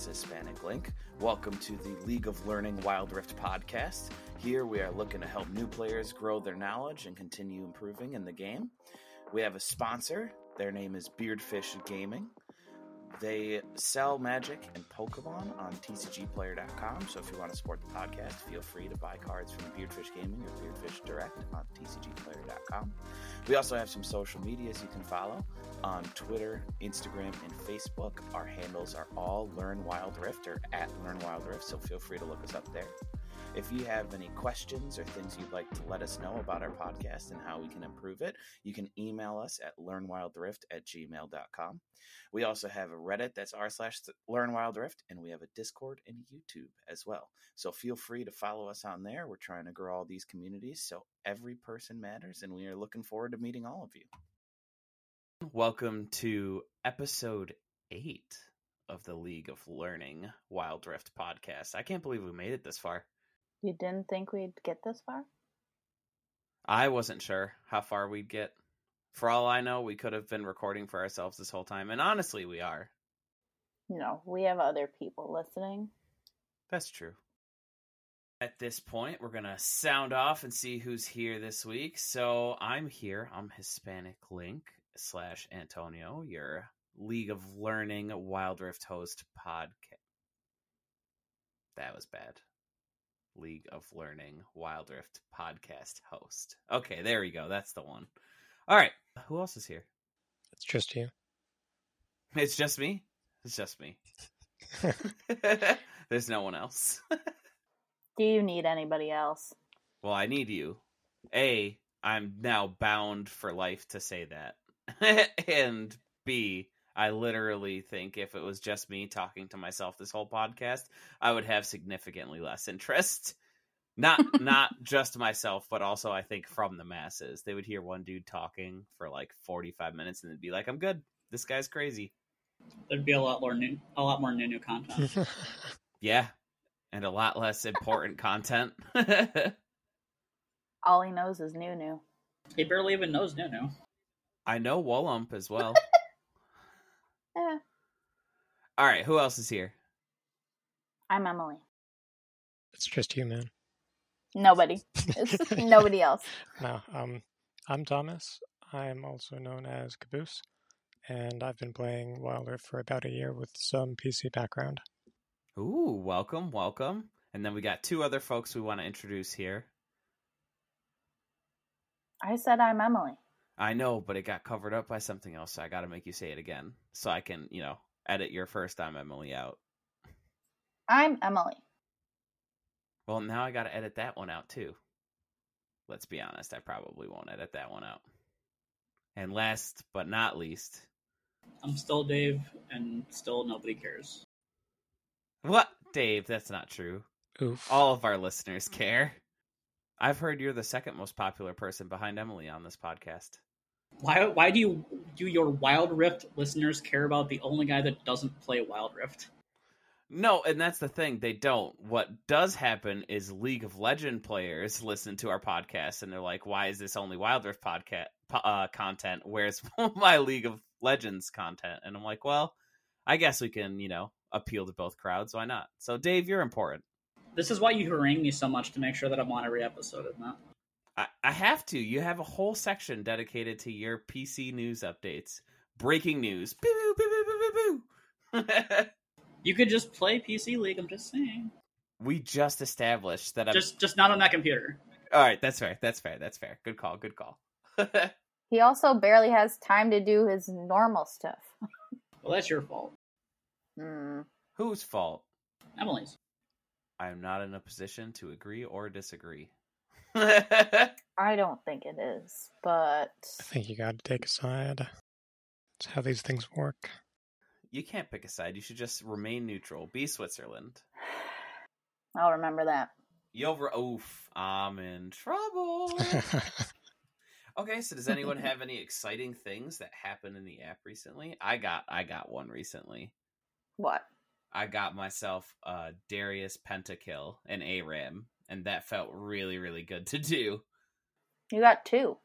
Game Hispanic Link. Welcome to the League of Learning Wild Rift podcast. Here we are looking to help new players grow their knowledge and continue improving in the game. We have a sponsor. Their name is Beardfish Gaming. They sell Magic and Pokemon on TCGplayer.com. So if you want to support the podcast, feel free to buy cards from Beardfish Gaming or Beardfish Direct on TCGplayer.com. We also have some social medias you can follow on Twitter, Instagram, and Facebook. Our handles are all Learn Wild Rift or at Learn Wild Rift, so feel free to look us up there. If you have any questions or things you'd like to let us know about our podcast and how we can improve it, you can email us at learnwildrift at gmail.com. We also have a Reddit that's r slash Learn Wild Rift, and we have a Discord and YouTube as well. So feel free to follow us on there. We're trying to grow all these communities, so every person matters, and we are looking forward to meeting all of you. Welcome to episode eight of the League of Learning Wild Rift podcast. I can't believe we made it this far. You didn't think we'd get this far? I wasn't sure how far we'd get. For all I know, we could have been recording for ourselves this whole time, and honestly, we are. You know, we have other people listening. That's true. At this point, we're going to sound off and see who's here this week. So I'm here. I'm Hispanic Link slash Antonio, your League of Learning Wild Rift host podcast. That was bad. League of Learning Wild Rift podcast host. Okay, there we go. That's the one. All right. Who else is here? It's just you. It's just me. It's just me. There's no one else. Do you need anybody else? well, I need you. A, I'm now bound for life to say that. and B, I literally think if it was just me talking to myself this whole podcast, I would have significantly less interest. Not not just myself, but also I think from the masses. They would hear one dude talking for like 45 minutes and they'd be like, "I'm good. This guy's crazy." There'd be a lot more new, a lot more new new content. Yeah. And a lot less important content. All he knows is Nunu. he barely even knows new Nunu. I know Willump as well. Eh, All right, who else is here? I'm Emily. it's just you, man. Nobody. It's nobody else. No, um, I'm Thomas. I'm also known as Caboose, and I've been playing Wild Rift for about a year with some PC background. Ooh, welcome, welcome. And then we got two other folks we want to introduce here. I said I'm Emily. I know, but it got covered up by something else, so I got to make you say it again so I can, you know, edit your first time Emily out. I'm Emily. Well, now I got to edit that one out too. Let's be honest, I probably won't edit that one out. And last but not least, I'm still Dave, and still nobody cares. what? Dave, that's not true. Oof. All of our listeners care. I've heard you're the second most popular person behind Emily on this podcast. Why? Why do you do your Wild Rift listeners care about the only guy that doesn't play Wild Rift? No, and that's the thing. They don't. What does happen is League of Legend players listen to our podcast and they're like, "Why is this only Wild Rift podcast uh, content? Where's my League of Legends content?" And I'm like, "Well, I guess we can, you know, appeal to both crowds. Why not?" So, Dave, you're important. This is why you harangue me so much to make sure that I'm on every episode, isn't it? I, I have to. You have a whole section dedicated to your PC news updates, breaking news. Boo, boo, boo, boo, boo, boo. You could just play PC League. I'm just saying. we just established that I'm. Just, just not on that computer. All right, that's fair. That's fair. That's fair. Good call. Good call. He also barely has time to do his normal stuff. Well, that's your fault, Hmm. Whose fault? Emily's. I'm not in a position to agree or disagree. I don't think it is, but I think you got to take a side. It's how these things work. you can't pick a side. You should just remain neutral. Be Switzerland. I'll remember that. You'll re- oof. I'm in trouble. okay, so does anyone have any exciting things that happened in the app recently? I got I got one recently. What? I got myself a Darius Pentakill and ARAM, and that felt really, really good to do. You got two.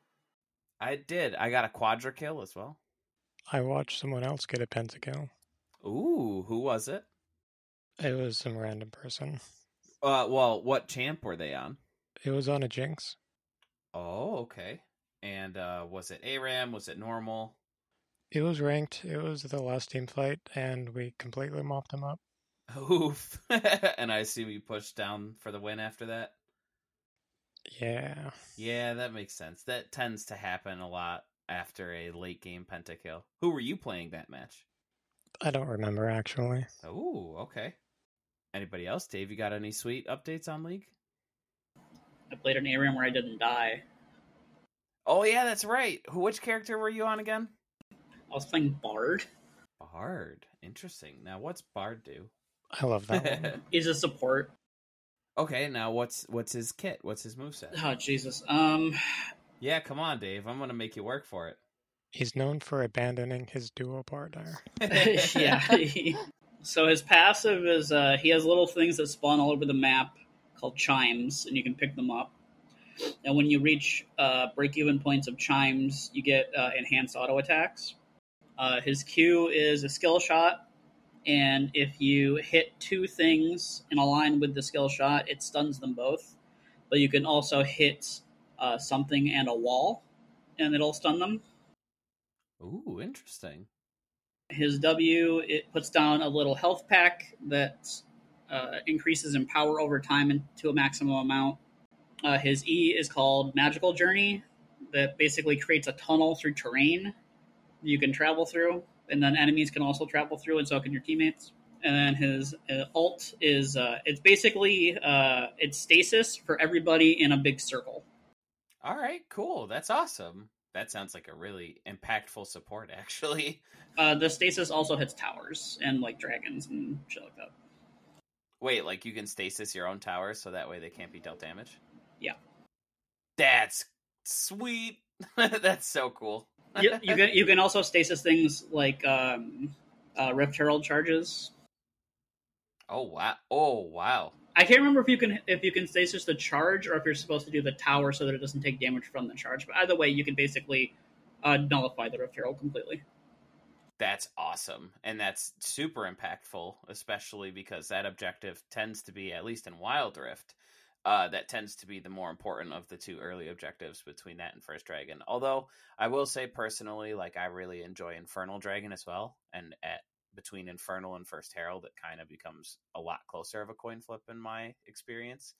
I did. I got a quadra kill as well. I watched someone else get a pentakill. Ooh, who was it? It was some random person. Uh, well, what champ were they on? It was on a jinx. Oh, okay. And uh, was it ARAM? Was it normal? It was ranked. It was the last team fight, and we completely mopped him up. Oof. and I assume you pushed down for the win after that? Yeah. Yeah, that makes sense. That tends to happen a lot after a late game pentakill. Who were you playing that match? I don't remember actually. Oh, okay. Anybody else? Dave, you got any sweet updates on League? I played an ARAM where I didn't die. Oh yeah, that's right. Who which character were you on again? I was playing Bard. Bard. Interesting. Now what's Bard do? I love that. He's a support. okay, now what's what's his kit? What's his moveset? Oh Jesus. Um Yeah, come on, Dave. I'm gonna make you work for it. He's known for abandoning his duo partner. yeah. so his passive is uh, he has little things that spawn all over the map called chimes, and you can pick them up. And when you reach uh, break-even points of chimes, you get uh, enhanced auto attacks. Uh, his Q is a skill shot, and if you hit two things in a line with the skill shot, it stuns them both. But you can also hit uh, something and a wall, and it'll stun them. Ooh, interesting. His W it puts down a little health pack that uh, increases in power over time to a maximum amount. Uh, his E is called Magical Journey, that basically creates a tunnel through terrain you can travel through, and then enemies can also travel through, and so can your teammates. And then his uh, alt is uh, it's basically uh, it's stasis for everybody in a big circle. All right, cool. That's awesome. That sounds like a really impactful support, actually. Uh, the stasis also hits towers and like dragons and shit like that. Wait, like you can stasis your own towers so that way they can't be dealt damage? Yeah. That's sweet. That's so cool. You, you can you can also stasis things like um, uh, Rift Herald charges. Oh wow! Oh wow! I can't remember if you can if you can stasis the charge or if you're supposed to do the tower so that it doesn't take damage from the charge. But either way, you can basically uh, nullify the Rift Herald completely. That's awesome, and that's super impactful, especially because that objective tends to be, at least in Wild Rift, uh, that tends to be the more important of the two early objectives between that and First Dragon. Although I will say personally, like I really enjoy Infernal Dragon as well, and at between Infernal and First Herald, it kind of becomes a lot closer of a coin flip in my experience.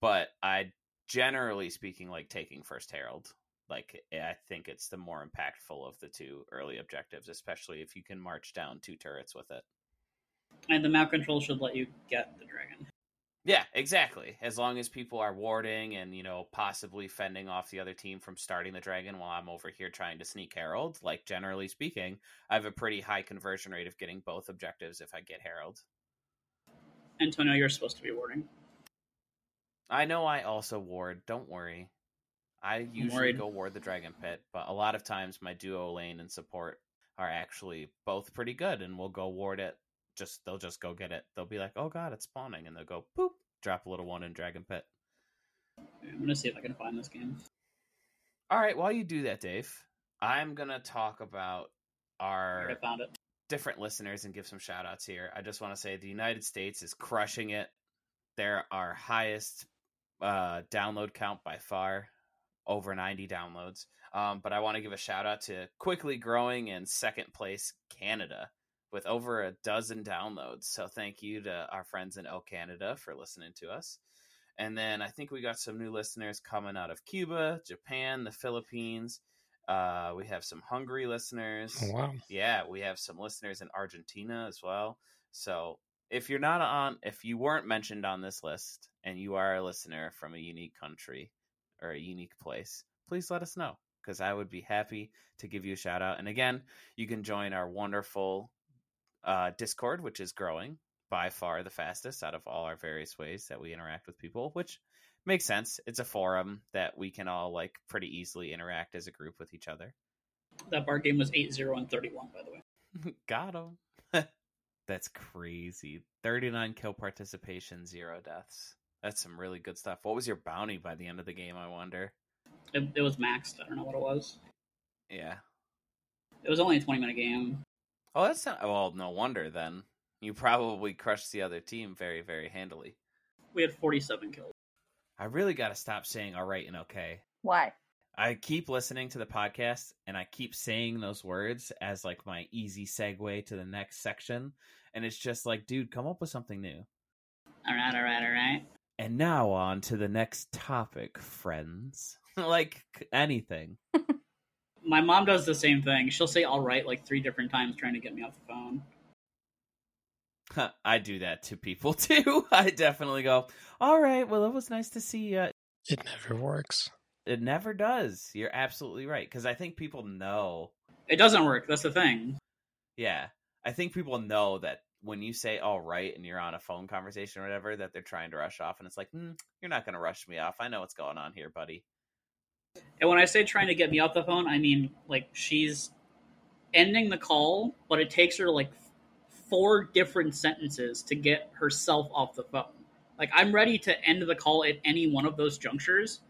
But I generally speaking like taking First Herald. Like I think it's the more impactful of the two early objectives, especially if you can march down two turrets with it. And the map control should let you get the dragon. Yeah, exactly. As long as people are warding and, you know, possibly fending off the other team from starting the dragon while I'm over here trying to sneak Herald, like generally speaking, I have a pretty high conversion rate of getting both objectives if I get Herald. Antonio, you're supposed to be warding. I know I also ward, don't worry. I usually go ward the dragon pit, but a lot of times my duo lane and support are actually both pretty good and we'll go ward it. Just they'll just go get it. They'll be like, "Oh god, it's spawning." And they'll go boop, drop a little one in dragon pit. I'm gonna see if I can find this game. All right, while you do that, Dave, I'm going to talk about our I found it. different listeners and give some shout outs here. I just want to say the United States is crushing it. They're our highest uh, download count by far, over 90 downloads. Um, but I want to give a shout out to quickly growing in second place Canada with over a dozen downloads. So thank you to our friends in El Canada for listening to us. And then I think we got some new listeners coming out of Cuba, Japan, the Philippines. Uh, we have some Hungary listeners. Oh, wow. Yeah, we have some listeners in Argentina as well. So if you're not on, if you weren't mentioned on this list and you are a listener from a unique country or a unique place, please let us know because I would be happy to give you a shout out. And again, you can join our wonderful uh, Discord, which is growing by far the fastest out of all our various ways that we interact with people, which makes sense. It's a forum that we can all like pretty easily interact as a group with each other. That Bard game was 8 0 and 31, by the way. Got him. That's crazy. 39 kill participation, zero deaths. That's some really good stuff. What was your bounty by the end of the game, I wonder? It, it was maxed. I don't know what it was. Yeah. It was only a 20 minute game. Oh, that's not. Well, no wonder then. You probably crushed the other team very, very handily. We had 47 kills. I really got to stop saying all right and okay. Why? I keep listening to the podcast and I keep saying those words as like my easy segue to the next section. And it's just like, dude, come up with something new. All right, all right, all right. And now on to the next topic, friends. like anything. My mom does the same thing. She'll say all right like three different times trying to get me off the phone. I do that to people too. I definitely go, all right, well, it was nice to see you. It never works. It never does. You're absolutely right. Because I think people know. It doesn't work. That's the thing. Yeah. I think people know that when you say all right and you're on a phone conversation or whatever, that they're trying to rush off. And it's like, mm, you're not going to rush me off. I know what's going on here, buddy. And when I say trying to get me off the phone, I mean like she's ending the call, but it takes her like four different sentences to get herself off the phone. Like I'm ready to end the call at any one of those junctures,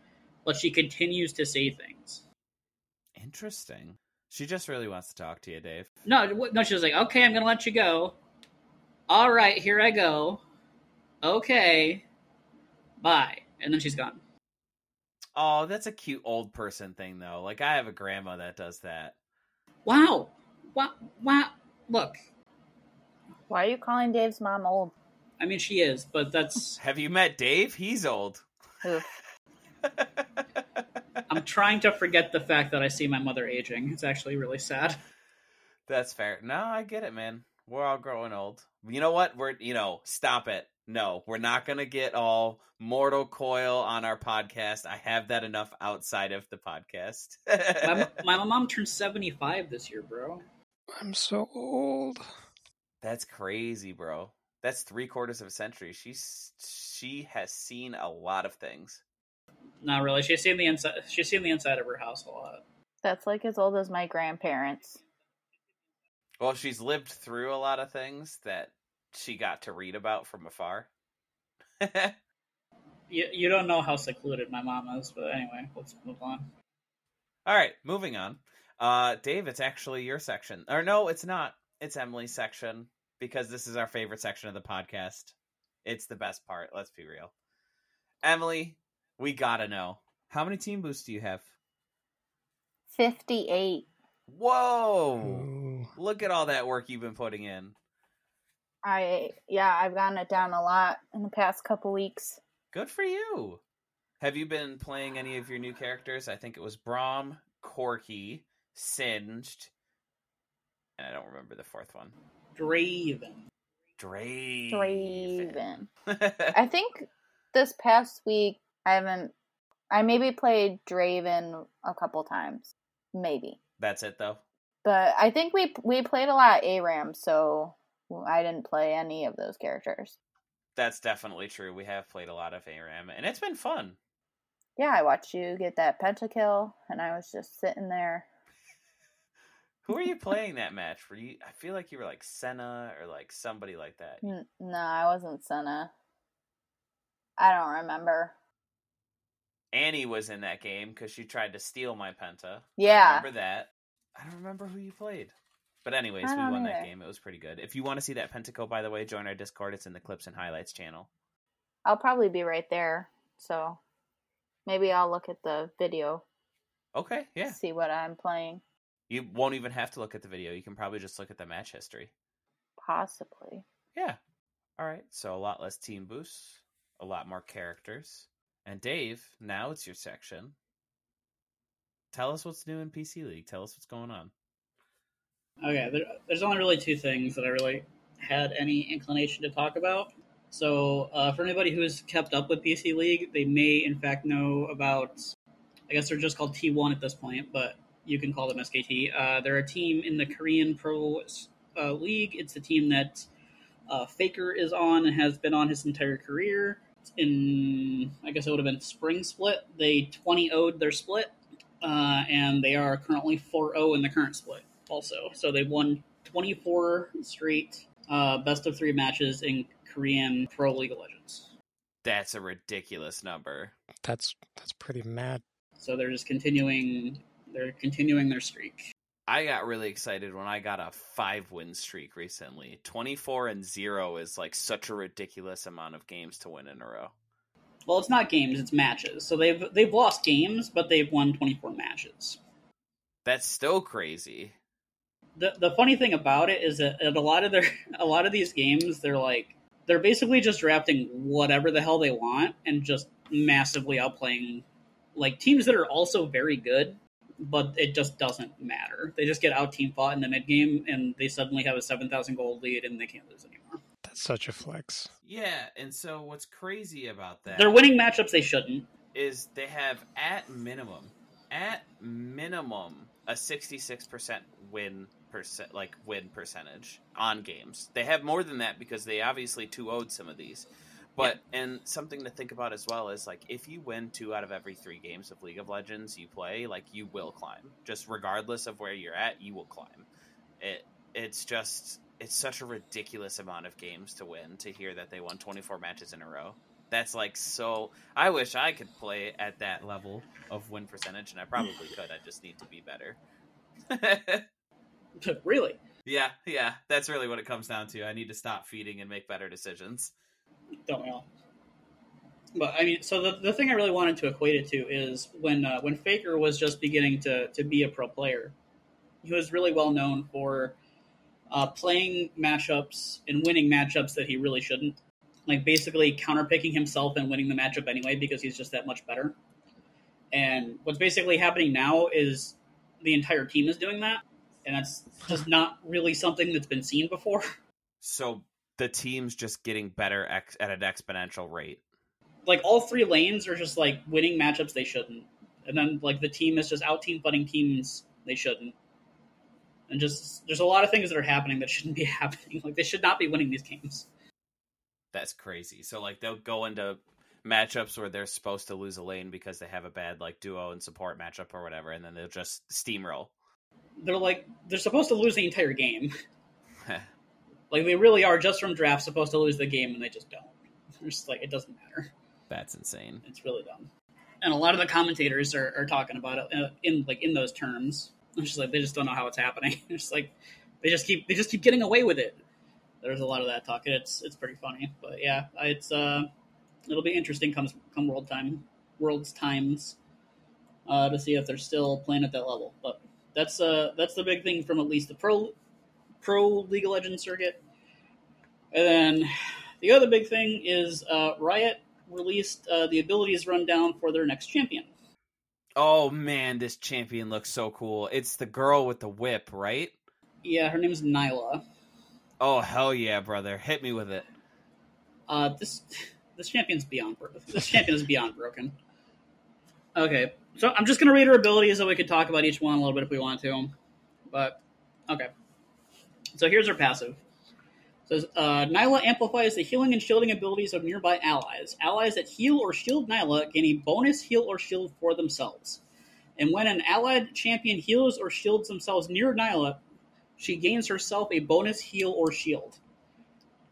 but she continues to say things. Interesting. She just really wants to talk to you, Dave. No, no, she was like, "Okay, I'm gonna let you go. All right, here I go. Okay, bye," and then she's gone. Oh, that's a cute old person thing, though. Like I have a grandma that does that. Wow, wow, wow! Look, Why are you calling Dave's mom old? I mean, she is, but that's. Have you met Dave? He's old. I'm trying to forget the fact that I see my mother aging. It's actually really sad. That's fair. No, I get it, man. We're all growing old. You know what? We're you know, stop it. No, we're not gonna get all mortal coil on our podcast. I have that enough outside of the podcast. my, my mom turned 75 this year, bro. I'm so old. That's crazy, bro. That's three quarters of a century. She's she has seen a lot of things. Not really. She's seen the inside. She's seen the inside of her house a lot. That's like as old as my grandparents. Well, she's lived through a lot of things that she got to read about from afar. You, you don't know how secluded my mom is, but anyway, let's move on. All right, moving on. Uh, Dave, it's actually your section. Or no, it's not. It's Emily's section because this is our favorite section of the podcast. It's the best part. Let's be real. Emily, we gotta know how many team boosts do you have? 58. Whoa! Ooh. Look at all that work you've been putting in. I yeah, I've gotten it down a lot in the past couple weeks. Good for you. Have you been playing any of your new characters? I think it was Braum, Corki, Singed, and I don't remember the fourth one. Draven. Draven. Draven. I think this past week I haven't I maybe played Draven a couple times. Maybe. That's it though. But I think we we played a lot of ARAM, so I didn't play any of those characters. That's definitely true. We have played a lot of ARAM, and it's been fun. Yeah, I watched you get that pentakill, and I was just sitting there. Who were you playing that match? Were you? I feel like you were like Senna or like somebody like that. N- no, I wasn't Senna. I don't remember. Annie was in that game because she tried to steal my penta. Yeah. I remember that? I don't remember who you played. But anyways, we won that game. It was pretty good. If you want to see that pentakill, by the way, join our Discord. It's in the clips and highlights channel. I'll probably be right there, so maybe I'll look at the video, Okay, yeah. see what I'm playing. You won't even have to look at the video. You can probably just look at the match history. Possibly. Yeah. All right. So a lot less team boosts, a lot more characters. And Dave, now it's your section. Tell us what's new in PC League. Tell us what's going on. Okay, there, there's only really two things that I really had any inclination to talk about. So, uh, for anybody who's kept up with PC League, they may in fact know about. I guess they're just called T1 at this point, but you can call them SKT. Uh, they're a team in the Korean Pro uh, League. It's a team that uh, Faker is on and has been on his entire career. In I guess it would have been spring split. They 20 0'd their split, uh, and they are currently 4 0 in the current split. Also, so they've won 24 straight uh, best of three matches in Korean Pro League of Legends. That's a ridiculous number. That's that's pretty mad. So they're just continuing. They're continuing their streak. I got really excited when I got a five win streak recently. 24 and 0 is like such a ridiculous amount of games to win in a row. Well, it's not games, it's matches. So they've they've lost games, but they've won 24 matches. That's still crazy. The the funny thing about it is that at a lot of their a lot of these games they're like they're basically just drafting whatever the hell they want and just massively outplaying like teams that are also very good but it just doesn't matter. They just get out team fought in the mid game, and they suddenly have a seven thousand gold lead, and they can't lose anymore. That's such a flex. Yeah, and so what's crazy about that? They're winning matchups they shouldn't. Is they have at minimum, at minimum, a sixty-six percent win percent, like win percentage on games. They have more than that because they obviously two owed some of these. But yeah. and something to think about as well is like if you win two out of every three games of League of Legends you play, like you will climb. Just regardless of where you're at, you will climb. It it's just it's such a ridiculous amount of games to win to hear that they won 24 matches in a row. That's like so. I wish I could play at that level of win percentage, and I probably could. I just need to be better. really? Yeah, yeah. That's really what it comes down to. I need to stop feeding and make better decisions don't we all? But I mean, so the, the thing I really wanted to equate it to is when uh, when Faker was just beginning to to be a pro player, he was really well known for uh, playing matchups and winning matchups that he really shouldn't. Like basically counterpicking himself and winning the matchup anyway because he's just that much better. And what's basically happening now is the entire team is doing that, and that's just not really something that's been seen before. So the team's just getting better ex- at an exponential rate. Like all three lanes are just like winning matchups they shouldn't, and then like the team is just out team fighting teams they shouldn't, and just there's a lot of things that are happening that shouldn't be happening. Like they should not be winning these games. That's crazy. So like they'll go into matchups where they're supposed to lose a lane because they have a bad like duo and support matchup or whatever, and then they'll just steamroll. They're like they're supposed to lose the entire game. Like they really are just from draft supposed to lose the game, and they just don't. It's just like it doesn't matter. That's insane. It's really dumb. And a lot of the commentators are, are talking about it uh, in like in those terms. It's just like they just don't know how it's happening. It's like they just keep they just keep getting away with it. There's a lot of that talk. It's it's pretty funny, but yeah, it's uh, it'll be interesting comes come world time, world's times, uh, to see if they're still playing at that level. But that's uh that's the big thing from at least the pro pro League of Legends circuit. And then the other big thing is uh, Riot released uh, the abilities rundown for their next champion. Oh man, this champion looks so cool. It's the girl with the whip, right? Yeah, her name's Nilah. Oh hell yeah, brother! Hit me with it. Uh, this this champion's beyond this champion is beyond broken. Okay, so I'm just gonna read her abilities so we could talk about each one a little bit if we want to. But okay, so here's her passive. It says uh, Nilah amplifies the healing and shielding abilities of nearby allies. Allies that heal or shield Nilah gain a bonus heal or shield for themselves. And when an allied champion heals or shields themselves near Nilah, she gains herself a bonus heal or shield.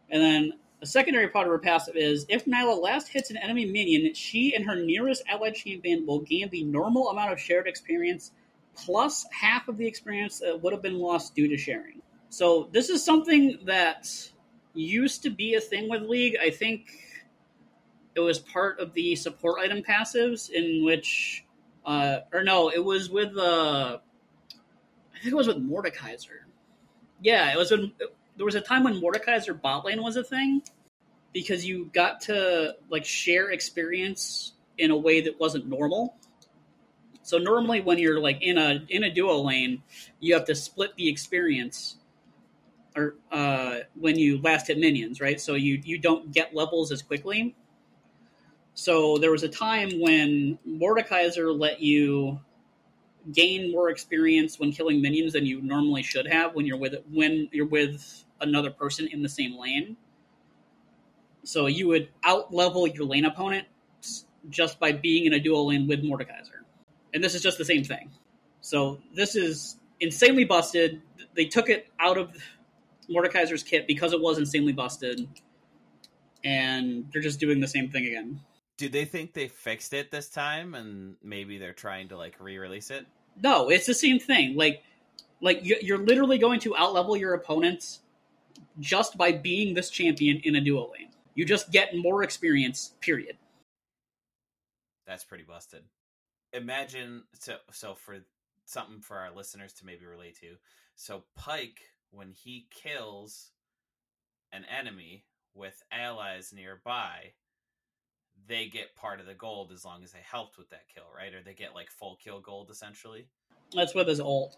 And then a secondary part of her passive is if Nilah last hits an enemy minion, she and her nearest allied champion will gain the normal amount of shared experience plus half of the experience that would have been lost due to sharing. So this is something that used to be a thing with League. I think it was part of the support item passives in which, uh, or no, it was with uh, I think it was with Mordekaiser. Yeah, it was when there was a time when Mordekaiser bot lane was a thing because you got to like share experience in a way that wasn't normal. So normally when you're like in a in a duo lane, you have to split the experience or uh, when you last hit minions, right? So you you don't get levels as quickly. So there was a time when Mordekaiser let you gain more experience when killing minions than you normally should have when you're with when you're with another person in the same lane. So you would out level your lane opponent just by being in a dual lane with Mordekaiser. And this is just the same thing. So this is insanely busted. They took it out of Mordekaiser's kit because it was insanely busted. And they're just doing the same thing again. Do they think they fixed it this time and maybe they're trying to like re-release it? No, it's the same thing. Like like you're literally going to outlevel your opponents just by being this champion in a duo lane. You just get more experience, period. That's pretty busted. Imagine so so for something for our listeners to maybe relate to. So Pyke, when he kills an enemy with allies nearby, they get part of the gold as long as they helped with that kill, right? Or they get like full kill gold essentially. That's with his ult.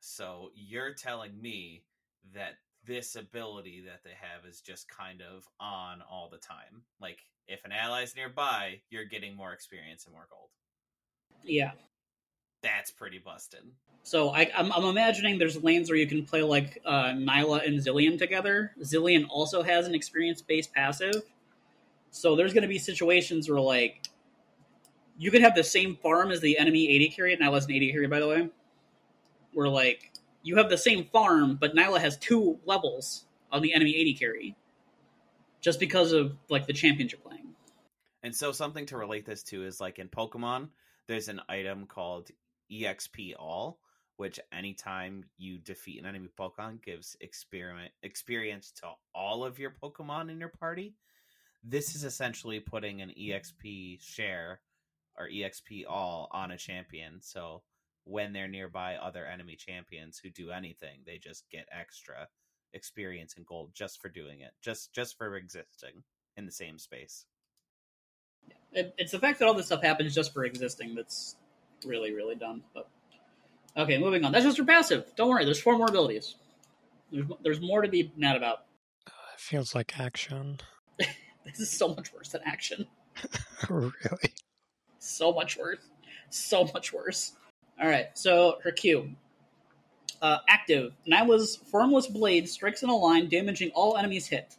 So you're telling me that this ability that they have is just kind of on all the time. Like if an ally's nearby, you're getting more experience and more gold. Yeah. That's pretty busted. So I, am I'm, I'm imagining there's lanes where you can play like uh, Nilah and Zilean together. Zilean also has an experience based passive. So there's going to be situations where like you could have the same farm as the enemy AD carry. Nilah's an AD carry, by the way. Where like you have the same farm, but Nilah has two levels on the enemy AD carry, just because of like the champions you're playing. And so something to relate this to is like in Pokemon, there's an item called EXP All, which anytime you defeat an enemy Pokemon gives experiment experience to all of your Pokemon in your party. This is essentially putting an EXP share or EXP all on a champion. So when they're nearby other enemy champions who do anything, they just get extra experience and gold just for doing it, just just for existing in the same space. It, it's the fact that all this stuff happens just for existing that's really really dumb. But okay, moving on. That's just for passive. Don't worry. There's four more abilities. There's there's more to be mad about. Uh, it feels like Akshan. this is so much worse than Akshan. really? So much worse. So much worse. All right, so her Q. Uh, active. Nilah's Formless Blade strikes in a line, damaging all enemies hit.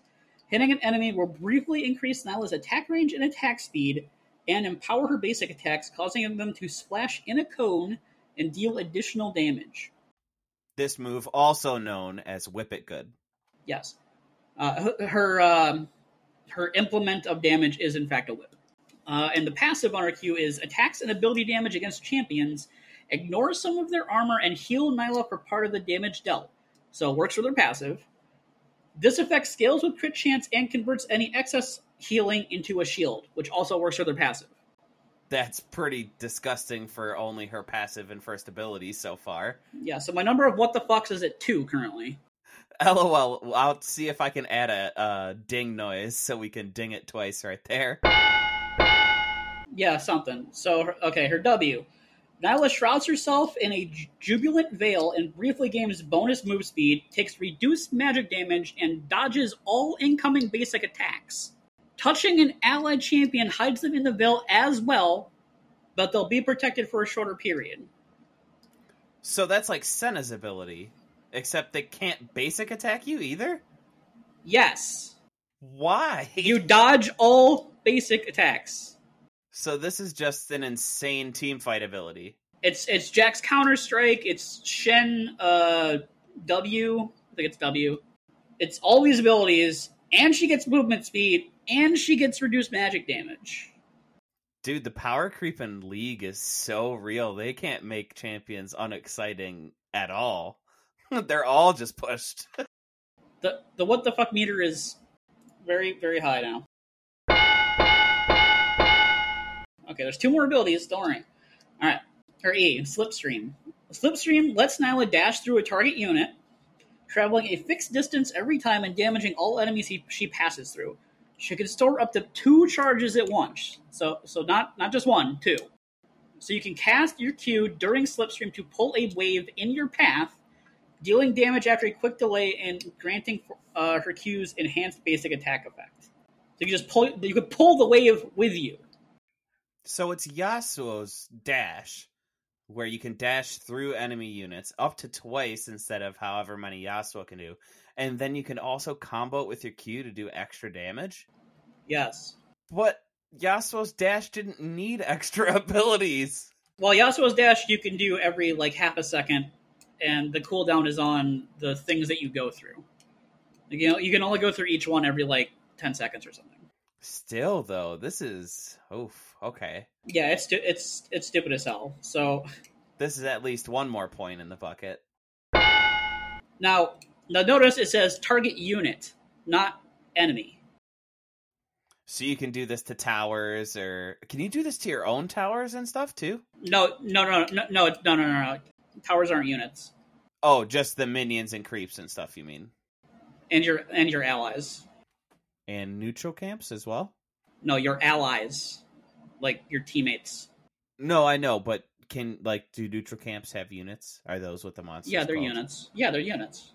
Hitting an enemy will briefly increase Nilah's attack range and attack speed, and empower her basic attacks, causing them to splash in a cone and deal additional damage. This move, also known as Whip It Good. Yes. Uh, her um, her implement of damage is in fact a whip. Uh, and the passive on her Q is attacks and ability damage against champions ignore some of their armor, and heal Nilah for part of the damage dealt. So it works for their passive. This effect scales with crit chance and converts any excess healing into a shield, which also works for their passive. That's pretty disgusting for only her passive and first ability so far. Yeah, so my number of what the fucks is at two currently. LOL. I'll see if I can add a, a ding noise so we can ding it twice right there. Yeah, something. So, okay, her W. Nilah shrouds herself in a jubilant veil and briefly gains bonus move speed, takes reduced magic damage, and dodges all incoming basic attacks. Touching an allied champion hides them in the veil as well, but they'll be protected for a shorter period. So that's like Senna's ability, except they can't basic attack you either? Yes. Why? You dodge all basic attacks. So this is just an insane team fight ability. It's it's Jax's Counter Strike. It's Shen uh, W. I think it's W. It's all these abilities, and she gets movement speed, and she gets reduced magic damage. Dude, the power creep in League is so real. They can't make champions unexciting at all. They're all just pushed. the the what the fuck meter is very very high now. Okay, there's two more abilities. Don't worry. All right. Her E, Slipstream. Slipstream lets Nilah dash through a target unit, traveling a fixed distance every time and damaging all enemies he, she passes through. She can store up to two charges at once. So, so not not just one, two. So you can cast your Q during Slipstream to pull a wave in your path, dealing damage after a quick delay and granting uh, her Q's enhanced basic attack effect. So you just pull. You could pull the wave with you. So it's Yasuo's dash, where you can dash through enemy units up to twice instead of however many Yasuo can do, and then you can also combo it with your Q to do extra damage. Yes. But Yasuo's dash didn't need extra abilities. Well, Yasuo's dash you can do every like half a second, and the cooldown is on the things that you go through. Like, you know, you can only go through each one every like ten seconds or something. Still though, this is oof. Okay. Yeah, it's it's it's stupid as hell. So this is at least one more point in the bucket. Now, now notice it says target unit, not enemy. So you can do this to towers, or can you do this to your own towers and stuff too? No, no, no, no, no, no, no, no. Towers aren't units. Oh, just the minions and creeps and stuff. You mean? And your and your allies and neutral camps as well? No, your allies, like your teammates. No, I know, but can like do neutral camps have units? Are those what the monsters? Yeah, they're called? units. Yeah, they're units.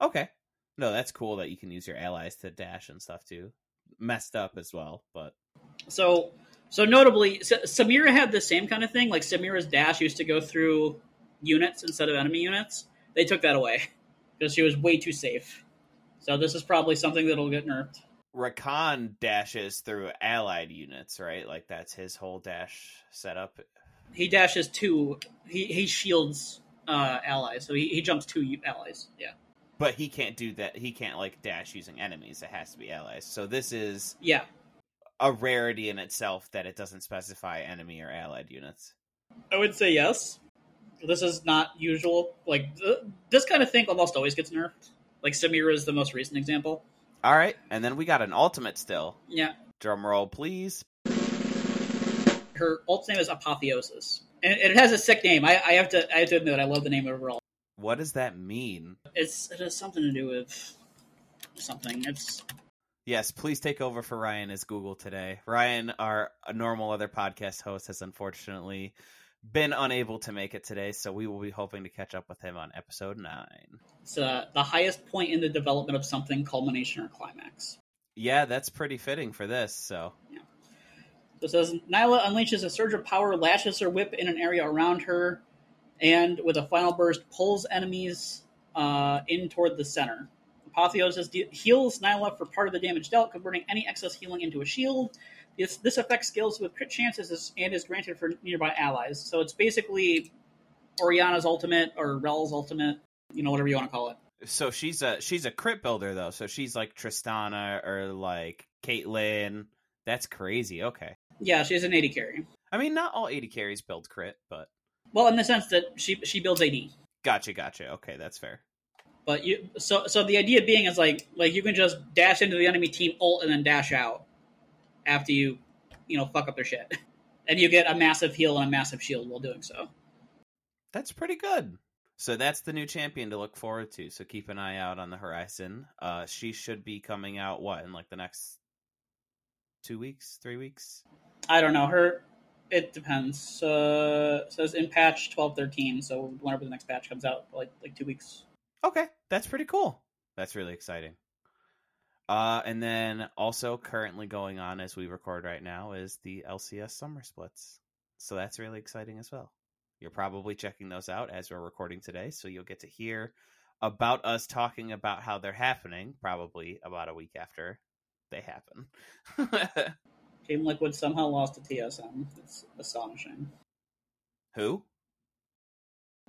Okay. No, that's cool that you can use your allies to dash and stuff too. Messed up as well, but So, so notably, Samira had the same kind of thing. Like Samira's dash used to go through units instead of enemy units. They took that away because she was way too safe. So this is probably something that'll get nerfed. Rakan dashes through allied units, right? Like that's his whole dash setup. He dashes two. He he shields uh, allies, so he, he jumps two allies. Yeah, But he can't do that. He can't like dash using enemies. It has to be allies. So this is yeah. a rarity in itself that it doesn't specify enemy or allied units. I would say yes. This is not usual. Like th- this kind of thing almost always gets nerfed. Like Samira is the most recent example. All right, and then we got an ultimate still. Yeah, Drum roll, please. her ult name is Apotheosis, and, it has a sick name. I, I have to I have to admit I love the name overall. What does that mean? It's it has something to do with something. It's Yes, please take over for Ryan as Google today. Ryan, our normal other podcast host, has unfortunately been unable to make it today, so we will be hoping to catch up with him on episode nine. it's uh, the highest point in the development of something, culmination or climax. Yeah, that's pretty fitting for this. So, So it says Nilah unleashes a surge of power, lashes her whip in an area around her, and with a final burst, pulls enemies uh, in toward the center. Apotheosis de- heals Nilah for part of the damage dealt, converting any excess healing into a shield. This, this effect scales with crit chances and is granted for nearby allies. So it's basically Orianna's ultimate or Rell's ultimate, you know, whatever you want to call it. so she's a she's a crit builder though. So she's like Tristana or like Caitlyn. That's crazy. Okay, Yeah, she's an AD carry. I mean, not all AD carries build crit, but Well, in the sense that she she builds AD. gotcha, gotcha. Okay, that's fair. But you so so the idea being is like like you can just dash into the enemy team ult and then dash out after you you know fuck up their shit. And you get a massive heal and a massive shield while doing so. That's pretty good. So that's the new champion to look forward to. So keep an eye out on the horizon. Uh, she should be coming out what in like the next two weeks, three weeks. I don't know. Her it depends. Uh says in patch twelve thirteen, so whenever the next patch comes out, like like two weeks. Okay, that's pretty cool. That's really exciting. Uh, and then also currently going on as we record right now is the LCS summer splits. So that's really exciting as well. You're probably checking those out as we're recording today, so you'll get to hear about us talking about how they're happening, probably about a week after they happen. Team Liquid somehow lost to TSM. It's astonishing. Who?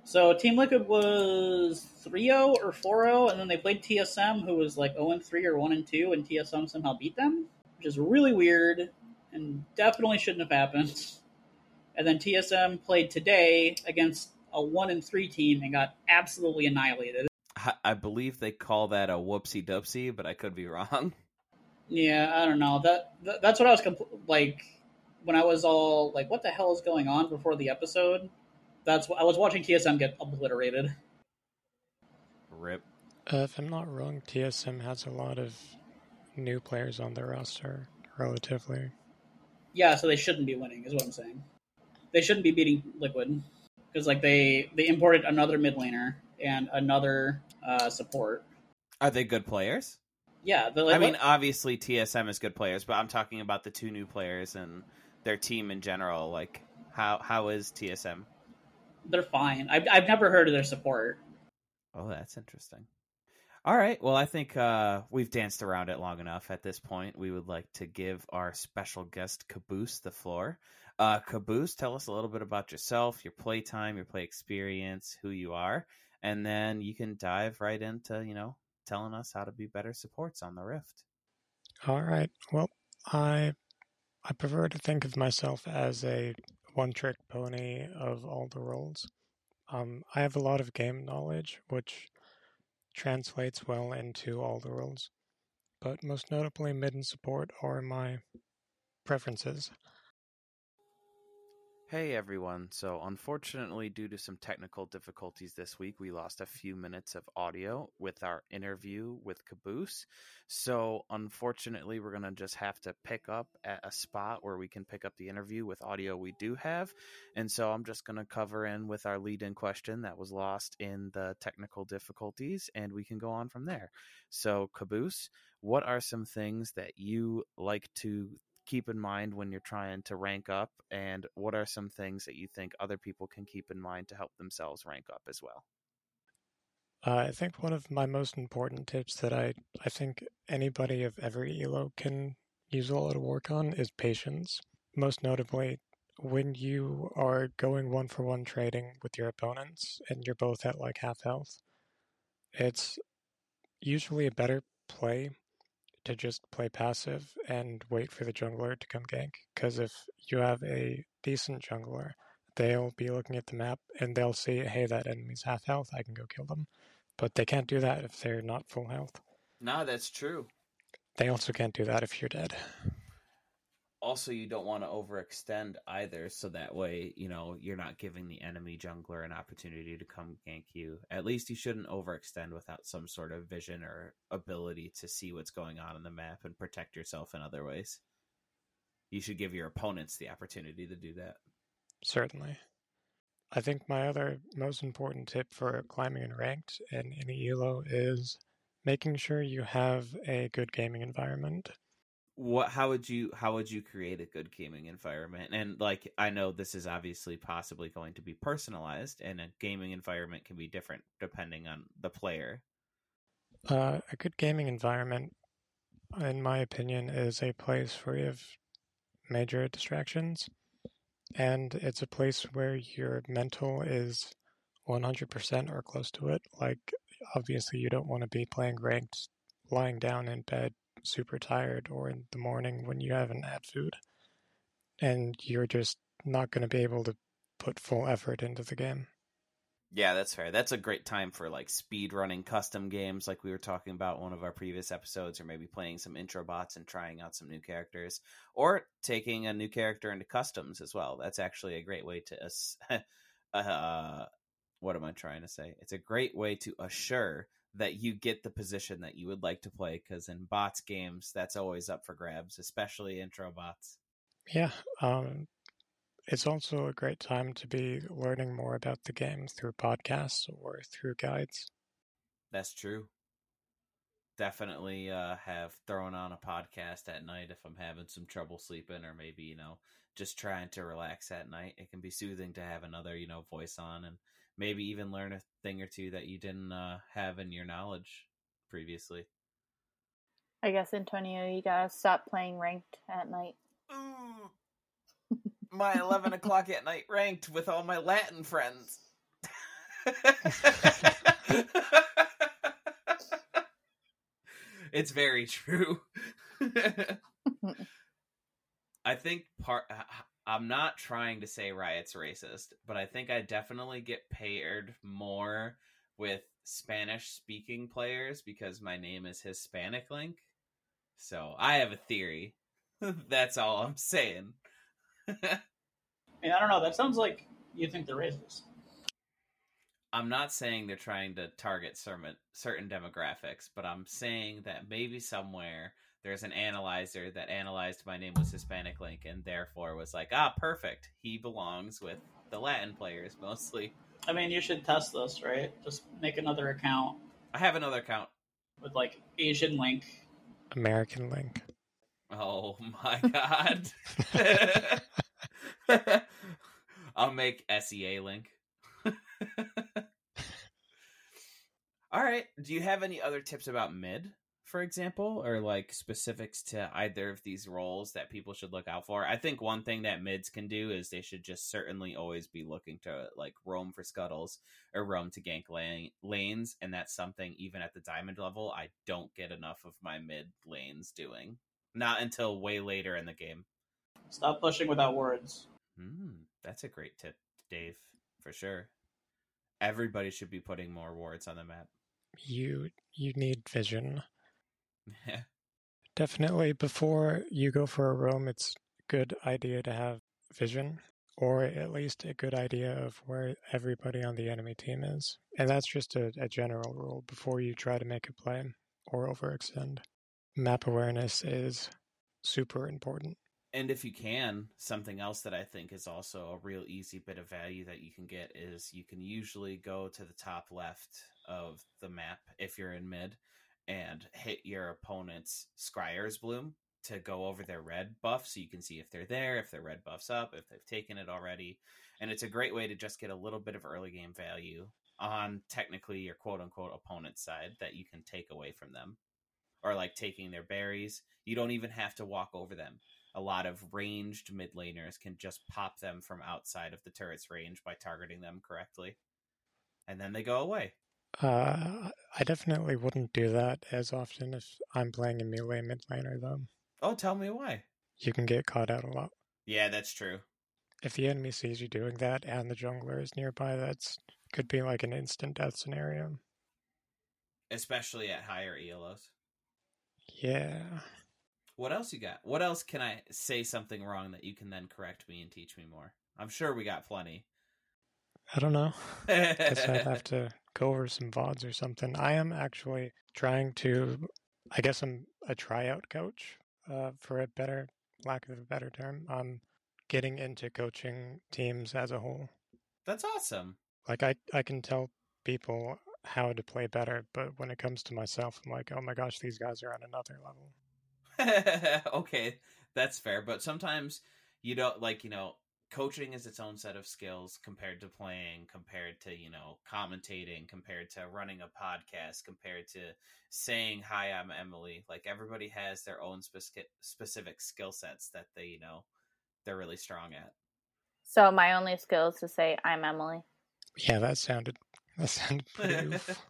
So Team Liquid was 3-0 or 4-0, and then they played TSM, who was like 0-3 or 1-2, and TSM somehow beat them, which is really weird and definitely shouldn't have happened. And then TSM played today against a 1-3 team and got absolutely annihilated. I- believe they call that a whoopsie doopsie, but I could be wrong. Yeah, I don't know. That, that that's what I was compl- like when I was all like, "What the hell is going on?" before the episode. That's what I was watching TSM get obliterated. Rip. Uh, if I'm not wrong, TSM has a lot of new players on their roster, relatively. Yeah, so they shouldn't be winning, is what I'm saying. They shouldn't be beating Liquid because like they they imported another mid laner and another uh, support. Are they good players? Yeah, the, I mean, obviously TSM is good players, but I'm talking about the two new players and their team in general. Like, how how is TSM? They're fine. I've I've never heard of their support. Oh, that's interesting. All right. Well, I think uh, we've danced around it long enough. At this point, we would like to give our special guest Caboose the floor. Uh, Caboose, tell us a little bit about yourself, your play time, your play experience, who you are, and then you can dive right into you know telling us how to be better supports on the Rift. All right. Well, I I prefer to think of myself as a one-trick pony of all the roles. Um, I have a lot of game knowledge, which translates well into all the roles, but most notably mid and support are my preferences. Hey everyone. So, unfortunately, due to some technical difficulties this week, we lost a few minutes of audio with our interview with Caboose. So, unfortunately, we're going to just have to pick up at a spot where we can pick up the interview with audio we do have. And so, I'm just going to cover in with our lead in question that was lost in the technical difficulties, and we can go on from there. So, Caboose, what are some things that you like to keep in mind when you're trying to rank up and what are some things that you think other people can keep in mind to help themselves rank up as well? Uh, i think one of my most important tips that i i think anybody of every elo can use a lot of work on is patience. Most notably when you are going one for one trading with your opponents and you're both at like half health it's usually a better play to just play passive and wait for the jungler to come gank. Because if you have a decent jungler, they'll be looking at the map and they'll see, hey, that enemy's half health, I can go kill them. But they can't do that if they're not full health. No, that's true. They also can't do that if you're dead also you don't want to overextend either so that way you know you're not giving the enemy jungler an opportunity to come gank you. At least you shouldn't overextend without some sort of vision or ability to see what's going on in the map and protect yourself in other ways. You should give your opponents the opportunity to do that. Certainly. I think my other most important tip for climbing in ranked and in elo is making sure you have a good gaming environment what how would you how would you create a good gaming environment? And like i know this is obviously possibly going to be personalized and a gaming environment can be different depending on the player. Uh, a good gaming environment in my opinion is a place free of major distractions and it's a place where your mental is 100% or close to it. Like obviously you don't want to be playing ranked lying down in bed super tired or in the morning when you haven't had food and you're just not going to be able to put full effort into the game. Yeah, that's fair. That's a great time for like speed running custom games like we were talking about one of our previous episodes or maybe playing some intro bots and trying out some new characters or taking a new character into customs as well. That's actually a great way to uh, what am I trying to say? It's a great way to assure that you get the position that you would like to play because in bots games that's always up for grabs especially intro bots. Yeah um, it's also a great time to be learning more about the game through podcasts or through guides. That's true. Definitely uh, have thrown on a podcast at night if i'm having some trouble sleeping or maybe you know just trying to relax at night. It can be soothing to have another you know voice on and maybe even learn a thing or two that you didn't uh, have in your knowledge previously. I guess Antonio, you gotta stop playing ranked at night. my eleven o'clock at night ranked with all my Latin friends. it's very true. I think part I'm not trying to say Riot's racist, but I think I definitely get paired more with Spanish speaking players because my name is Hispanic Link. So I have a theory. That's all I'm saying. I mean, I don't know. That sounds like you think they're racist. I'm not saying they're trying to target certain certain demographics, but I'm saying that maybe somewhere there's an analyzer that analyzed my name was Hispanic Link and therefore was like, ah, perfect. He belongs with the Latin players mostly. I mean, you should test this, right? Just make another account I have another account. with like Asian Link. American Link. Oh my god. I'll make SEA link. All right. Do you have any other tips about mid, for example, or like specifics to either of these roles that people should look out for? I think one thing that mids can do is they should just certainly always be looking to like roam for scuttles or roam to gank lane- lanes, and that's something even at the diamond level I don't get enough of my mid lanes doing. Not until way later in the game. Stop pushing without wards. Hmm, that's a great tip, Dave, for sure. Everybody should be putting more wards on the map. You you need vision. Definitely before you go for a roam, it's a good idea to have vision, or at least a good idea of where everybody on the enemy team is. And that's just a, a general rule before you try to make a play or overextend. Map awareness is super important. and if you can, something else that I think is also a real easy bit of value that you can get is you can usually go to the top left of the map if you're in mid and hit your opponent's Scryer's Bloom to go over their red buff so you can see if they're there, if their red buff's up, if they've taken it already. And it's a great way to just get a little bit of early game value on technically your quote unquote opponent's side that you can take away from them. Or like taking their berries. You don't even have to walk over them a lot of ranged mid laners can just pop them from outside of the turret's range by targeting them correctly. And then they go away. Uh, I definitely wouldn't do that as often if I'm playing a melee mid laner, though. Oh, tell me why. You can get caught out a lot. Yeah, that's true. If the enemy sees you doing that and the jungler is nearby, that's could be like an instant death scenario. Especially at higher ELOs. Yeah. What else you got? What else can I say something wrong that you can then correct me and teach me more? I'm sure we got plenty. I don't know. Guess I'd have to go over some VODs or something. I am actually trying to, I guess I'm a tryout coach, uh, for a better, lack of a better term. I'm getting into coaching teams as a whole. That's awesome. Like, I, I can tell people how to play better, but when it comes to myself, I'm like, oh my gosh, these guys are on another level. okay, that's fair. But sometimes you don't like, you know, coaching is its own set of skills compared to playing, compared to, you know, commentating, compared to running a podcast, compared to saying, Hi, I'm Emily. Like everybody has their own specific specific skill sets that they, you know, they're really strong at. So my only skill is to say I'm Emily. Yeah, that sounded, that sounded pretty oof.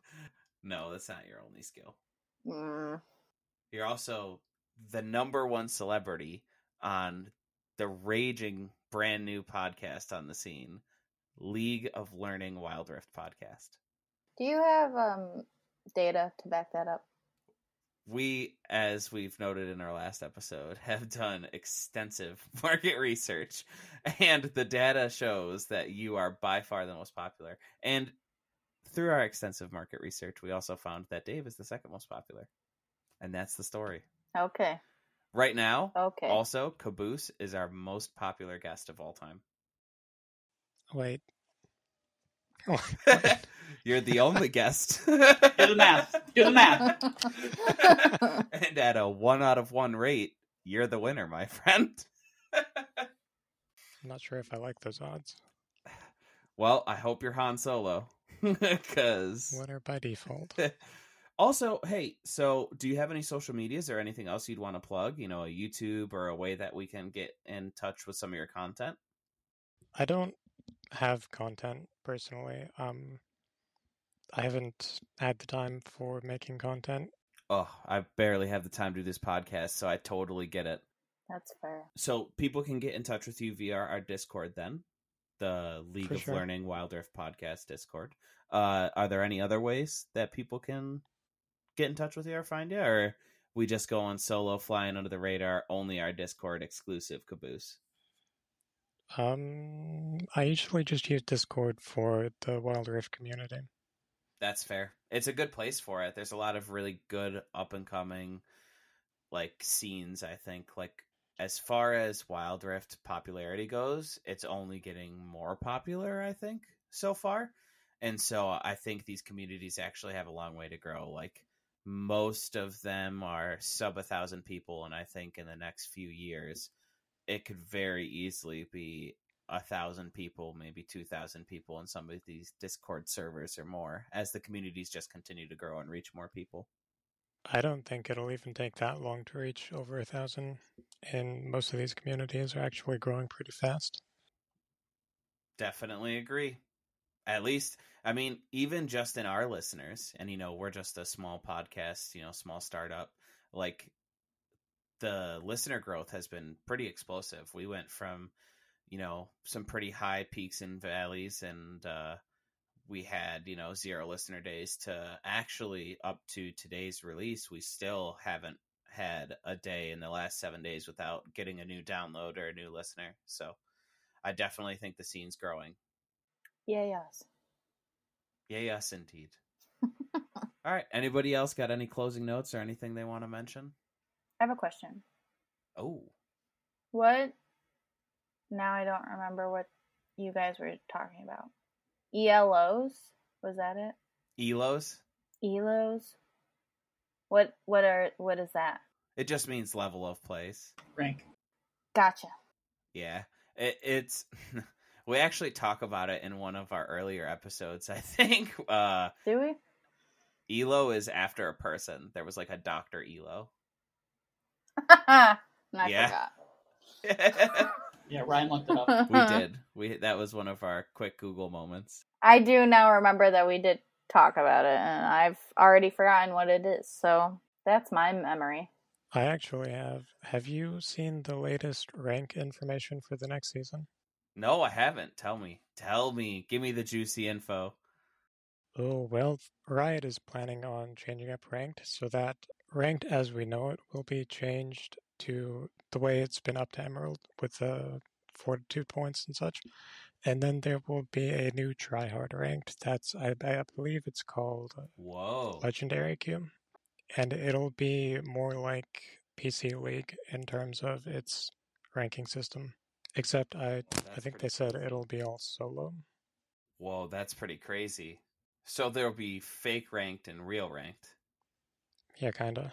no, that's not your only skill. Mm. You're also the number one celebrity on the raging brand new podcast on the scene, League of Learning Wild Rift podcast. Do you have um data to back that up? We, as we've noted in our last episode, have done extensive market research, and the data shows that you are by far the most popular. And through our extensive market research, we also found that Dave is the second most popular. And that's the story. Okay. Right now, Okay. Also, Caboose is our most popular guest of all time. Wait. You're the only guest. Do the math. Do the math. and at a one out of one rate, you're the winner, my friend. I'm not sure if I like those odds. well, I hope you're Han Solo. Because. Winner by default? Also, hey, so do you have any social medias or anything else you'd want to plug? You know, a YouTube or a way that we can get in touch with some of your content? I don't have content personally. Um, I haven't had the time for making content. Oh, I barely have the time to do this podcast, so I totally get it. That's fair. So people can get in touch with you via our Discord then, the League For of sure. Learning Wild Rift podcast Discord. Uh, are there any other ways that people can get in touch with you or find you, or we just go on solo, flying under the radar, only our Discord exclusive caboose? Um, I usually just use Discord for the Wild Rift community. That's fair. It's a good place for it. There's a lot of really good up and coming like scenes, I think. Like as far as Wild Rift popularity goes, it's only getting more popular, I think, so far. And so I think these communities actually have a long way to grow. Like most of them are sub a thousand people, and I think in the next few years, it could very easily be a thousand people, maybe two thousand people in some of these Discord servers or more, as the communities just continue to grow and reach more people. I don't think it'll even take that long to reach over a thousand, and most of these communities are actually growing pretty fast. Definitely agree. At least, I mean, even just in our listeners, and you know, we're just a small podcast, you know, small startup, like the listener growth has been pretty explosive. We went from, you know, some pretty high peaks and valleys and uh we had, you know, zero listener days to actually up to today's release, we still haven't had a day in the last 7 days without getting a new download or a new listener. So, I definitely think the scene's growing. Yeah, yes. Yeah, yes, indeed. All right. Anybody else got any closing notes or anything they want to mention? I have a question. Oh, What? Now I don't remember what you guys were talking about. ELOs? Was that it? Elos. ELOs? What? What are? What is that? It just means level of place. Rank. Gotcha. Yeah, it, it's. we actually talk about it in one of our earlier episodes. I think uh, Do we? Elo is after a person. There was like a Doctor Elo. I Yeah. forgot. Yeah, Ryan looked it up. we did. We that was one of our quick Google moments. I do now remember that we did talk about it, and I've already forgotten what it is. So that's my memory. I actually have. Have you seen the latest rank information for the next season? No, I haven't. Tell me. Tell me. Give me the juicy info. Oh, well, Riot is planning on changing up ranked so that ranked as we know it will be changed to the way it's been up to Emerald with the fortitude points and such. And then there will be a new tryhard ranked. That's, I, I believe it's called Whoa. Legendary Queue. And it'll be more like PC League in terms of its ranking system. Except I, I think they said cool. it'll be all solo. Whoa, that's pretty crazy. So there'll be fake ranked and real ranked. Yeah, kinda.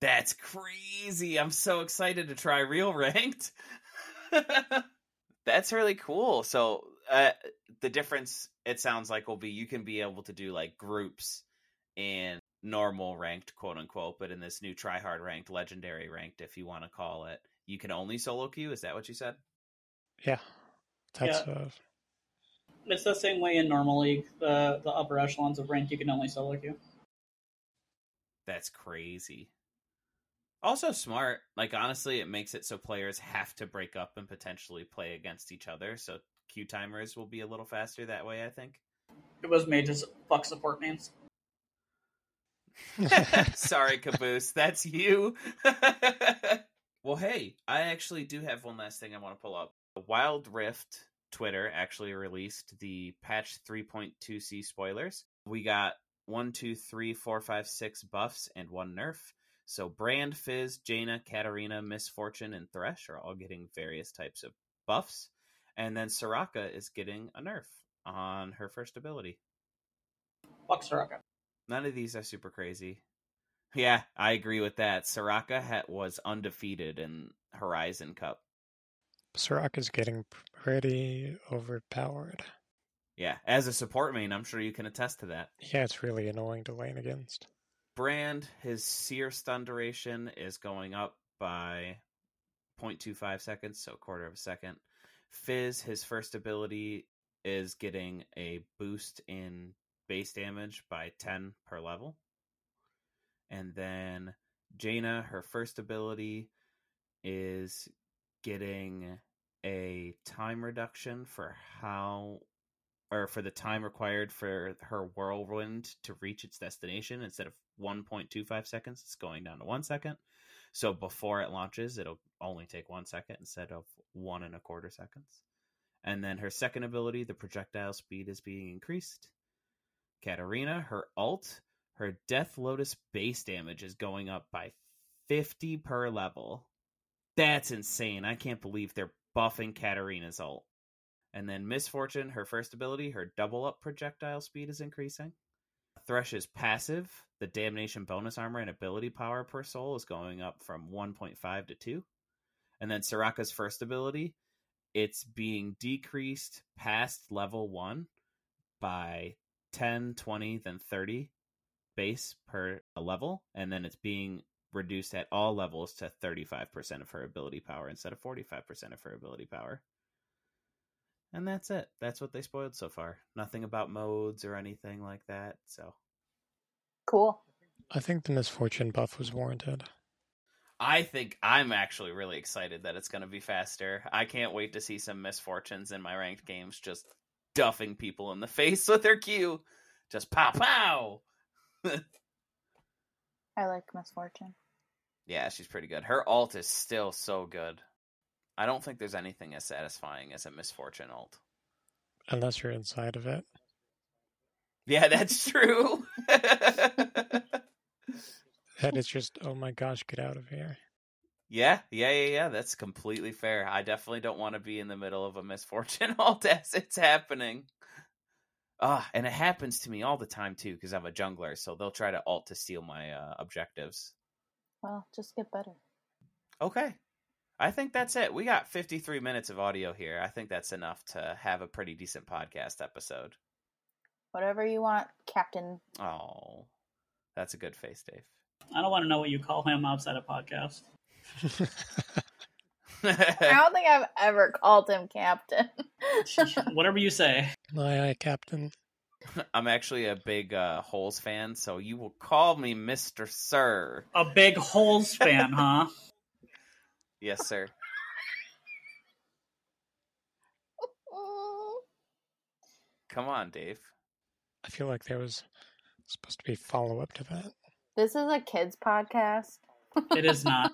That's crazy. I'm so excited to try real ranked. That's really cool. So, uh, the difference it sounds like will be you can be able to do like groups in normal ranked, quote unquote, but in this new try hard ranked, legendary ranked, if you want to call it, you can only solo queue. Is that what you said? Yeah. That's uh It's the same way in normal league. The the upper echelons of rank you can only solo queue. That's crazy. Also smart. Like honestly, it makes it so players have to break up and potentially play against each other. So queue timers will be a little faster that way. I think. It was made to fuck support names. Sorry, Caboose. That's you. well, hey, I actually do have one last thing I want to pull up. Wild Rift Twitter actually released the patch 3.2c spoilers. We got one, two, three, four, five, six buffs and one nerf. So Brand, Fizz, Janna, Katarina, Miss Fortune, and Thresh are all getting various types of buffs. And then Soraka is getting a nerf on her first ability. Fuck Soraka. None of these are super crazy. Yeah, I agree with that. Soraka ha- was undefeated in Horizon Cup. Soraka's getting pretty overpowered. Yeah, as a support main, I'm sure you can attest to that. Yeah, it's really annoying to lane against. Brand, his Sear stun duration is going up by 0.25 seconds, so a quarter of a second. Fizz, his first ability is getting a boost in base damage by 10 per level. And then Janna, her first ability is getting a time reduction for how or for the time required for her whirlwind to reach its destination. Instead of 1.25 seconds it's going down to one second. So before it launches it'll only take one second instead of one and a quarter seconds. And then her second ability the projectile speed is being increased. Katarina her alt her death lotus base damage is going up by 50 per level. That's insane. I can't believe they're buffing katarina's ult. And then Miss Fortune, her first ability, her double up projectile speed is increasing. Thresh's passive, the damnation bonus armor and ability power per soul is going up from 1.5 to 2. And then Soraka's first ability, it's being decreased past level 1 by 10, 20, then 30 base per level. And then it's being reduced at all levels to 35% of her ability power instead of 45% of her ability power. And that's it. That's what they spoiled so far. Nothing about modes or anything like that. So Cool. I think the Miss Fortune buff was warranted. I think I'm actually really excited that it's going to be faster. I can't wait to see some Miss Fortunes in my ranked games just duffing people in the face with their Q. Just pow pow. I like Miss Fortune. Yeah, she's pretty good. Her alt is still so good. I don't think there's anything as satisfying as a Miss Fortune alt. Unless you're inside of it. Yeah, that's true. And it's just, oh my gosh, get out of here. yeah, yeah, yeah, yeah. That's completely fair. I definitely don't want to be in the middle of a Miss Fortune alt as it's happening. Ah, and it happens to me all the time too because I'm a jungler, so they'll try to alt to steal my uh, objectives. Well, just get better. Okay. I think that's it. We got 53 minutes of audio here. I think that's enough to have a pretty decent podcast episode. Whatever you want, Captain. Oh, that's a good face, Dave. I don't want to know what you call him outside of podcast. I don't think I've ever called him Captain. Whatever you say. My eye, Captain. I'm actually a big uh, Holes fan, so you will call me Mr. Sir. A big holes fan, huh? Yes, sir. Come on, Dave. I feel like there was supposed to be follow up to that. this is a kids podcast. It is not.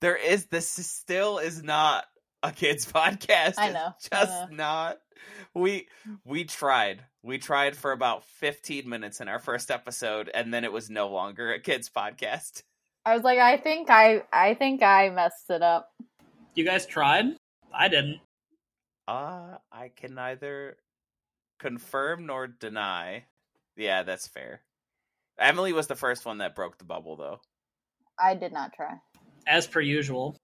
There is this is still is not a kids podcast. I It's know, I Just know. not. We we tried. We tried for about 15 minutes in our first episode and then it was no longer a kids podcast. I was like, I think I, I think I messed it up. You guys tried? I didn't. Uh I can neither confirm nor deny. Yeah, that's fair. Emily was the first one that broke the bubble though. I did not try. As per usual.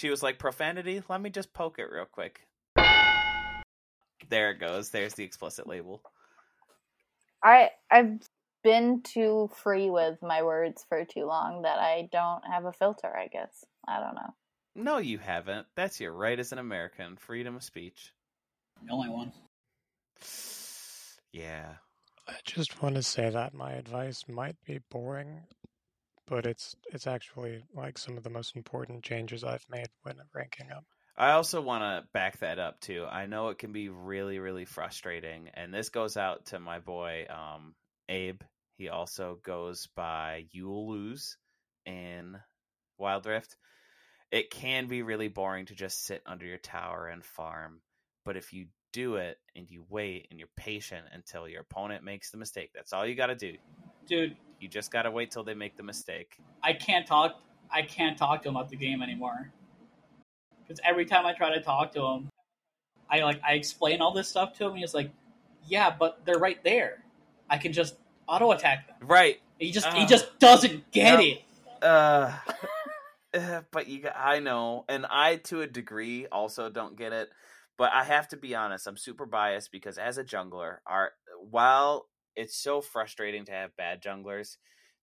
She was like, profanity? Let me just poke it real quick. There it goes. There's the explicit label. I, I've been too free with my words for too long that I don't have a filter. I guess I don't know. No, you haven't. That's your right as an American. Freedom of speech. The only one. Yeah. I just want to say that my advice might be boring, but it's it's actually like some of the most important changes I've made when ranking up. I also want to back that up too. I know it can be really, really frustrating, and this goes out to my boy um, Abe. He also goes by You'll Lose in Wild Rift. It can be really boring to just sit under your tower and farm, but if you do it and you wait and you're patient until your opponent makes the mistake, that's all you got to do. Dude, You just got to wait till they make the mistake. I can't talk I can't talk to him about the game anymore. Because every time I try to talk to him, I like I explain all this stuff to him and he's like, Yeah, but they're right there. I can just auto attack them. Right. He just he Ah. just doesn't get No. it. uh, uh, but you i know and i to a degree also don't get it but i have to be honest i'm super biased because as a jungler our while it's so frustrating to have bad junglers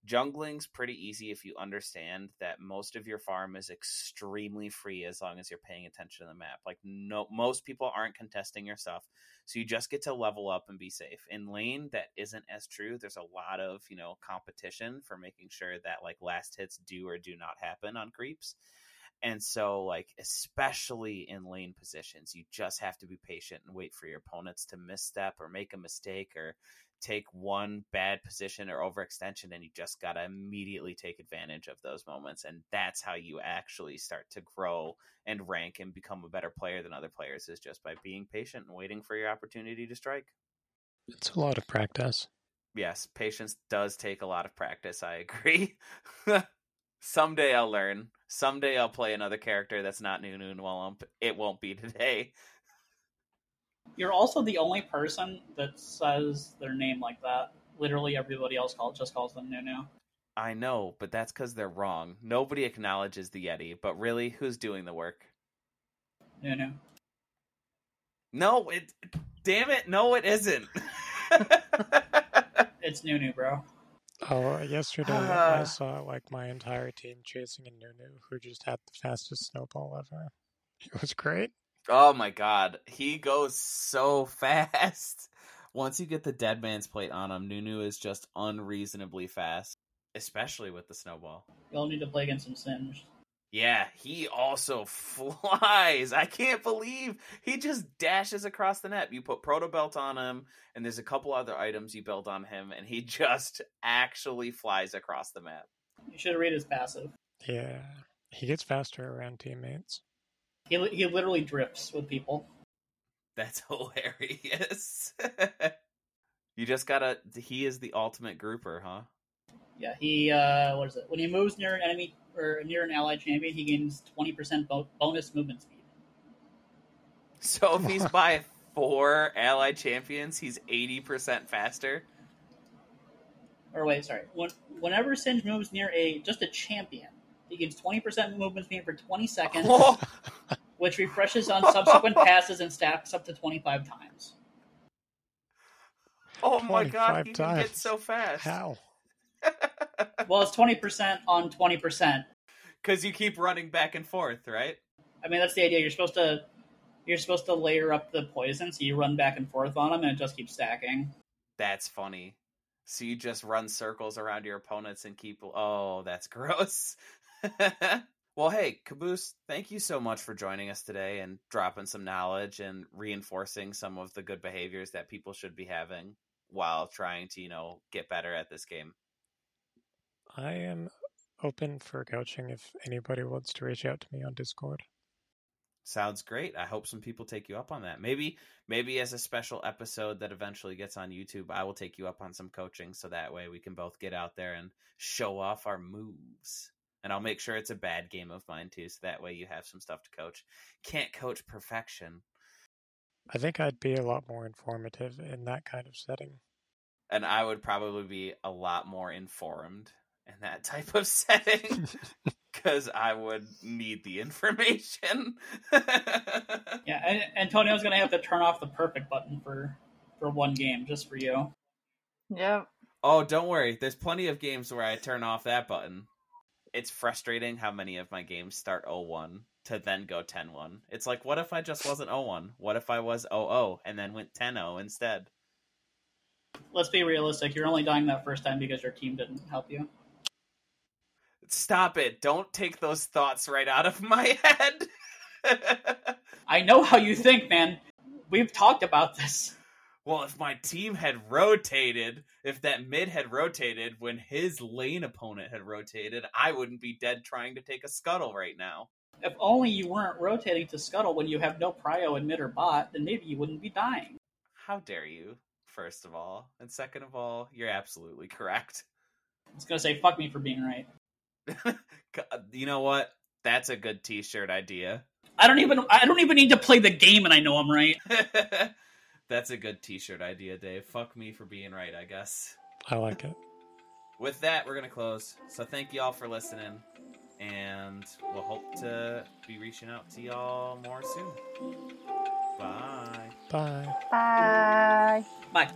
jungling's pretty easy if you understand that most of your farm is extremely free as long as you're paying attention to the map like no most people aren't contesting your stuff so you just get to level up and be safe. In lane, that isn't as true. There's a lot of, you know, competition for making sure that like last hits do or do not happen on creeps. And so like especially in lane positions, you just have to be patient and wait for your opponents to misstep or make a mistake or take one bad position or overextension and you just got to immediately take advantage of those moments and that's how you actually start to grow and rank and become a better player than other players is just by being patient and waiting for your opportunity to strike. It's a lot of practice. Yes, patience does take a lot of practice. I agree. Someday I'll learn. Someday I'll play another character that's not Nunu and Willump. It won't be today. You're also the only person that says their name like that. Literally everybody else call, just calls them Nunu. I know, but that's because they're wrong. Nobody acknowledges the Yeti, but really, who's doing the work? Nunu. No, it. Damn it! No, it isn't. It's Nunu, bro. Oh, yesterday I saw like my entire team chasing a Nunu who just had the fastest snowball ever. It was great. Oh my god, he goes so fast. Once you get the dead man's plate on him, Nunu is just unreasonably fast, especially with the snowball. You'll need to play against some Singed. Yeah, he also flies. I can't believe he just dashes across the net. You put proto belt on him, and there's a couple other items you build on him, and he just actually flies across the map. You should read his passive. Yeah, he gets faster around teammates. He, he literally drips with people. That's hilarious. you just gotta. He is the ultimate grouper, huh? Yeah, he uh, what is it? When he moves near an enemy or near an allied champion, he gains twenty percent bo- bonus movement speed. So if he's by four allied champions, he's eighty percent faster. Or wait, sorry. When, whenever Singed moves near a just a champion, he gains twenty percent movement speed for twenty seconds, Oh, which refreshes on subsequent passes and stacks up to twenty five times. oh my god, 25 he can get so fast. How? Well, it's twenty percent on twenty percent. Because you keep running back and forth, right? I mean, that's the idea. You're supposed to you're supposed to layer up the poison, so you run back and forth on them, and it just keeps stacking. That's funny. So you just run circles around your opponents and keep. Oh, that's gross. Well, hey, Caboose, thank you so much for joining us today and dropping some knowledge and reinforcing some of the good behaviors that people should be having while trying to, you know, get better at this game. I am open for coaching if anybody wants to reach out to me on Discord. Sounds great. I hope some people take you up on that. Maybe maybe as a special episode that eventually gets on YouTube, I will take you up on some coaching so that way we can both get out there and show off our moves. And I'll make sure it's a bad game of mine too, so that way you have some stuff to coach. Can't coach perfection. I think I'd be a lot more informative in that kind of setting. And I would probably be a lot more informed in that type of setting. Because I would need the information. Yeah, and Antonio's gonna have to turn off the perfect button for for one game just for you. Yep. Oh, don't worry. There's plenty of games where I turn off that button. It's frustrating how many of my games start 01 to then go 10-1. It's like, what if I just wasn't 01? What if I was 00 and then went 10-0 instead? Let's be realistic. You're only dying that first time because your team didn't help you. Stop it. Don't take those thoughts right out of my head. I know how you think, man. We've talked about this. Well, if my team had rotated, if that mid had rotated when his lane opponent had rotated, I wouldn't be dead trying to take a scuttle right now. If only you weren't rotating to scuttle when you have no prio in mid or bot, then maybe you wouldn't be dying. How dare you, first of all. And second of all, you're absolutely correct. I was gonna say fuck me for being right. Uh, you know what? That's a good t-shirt idea. I don't even I don't even need to play the game and I know I'm right. That's a good t-shirt idea, Dave. Fuck me for being right, I guess. I like it. With that, we're going to close. So thank you all for listening and we'll hope to be reaching out to y'all more soon. Bye. Bye. Bye. Bye.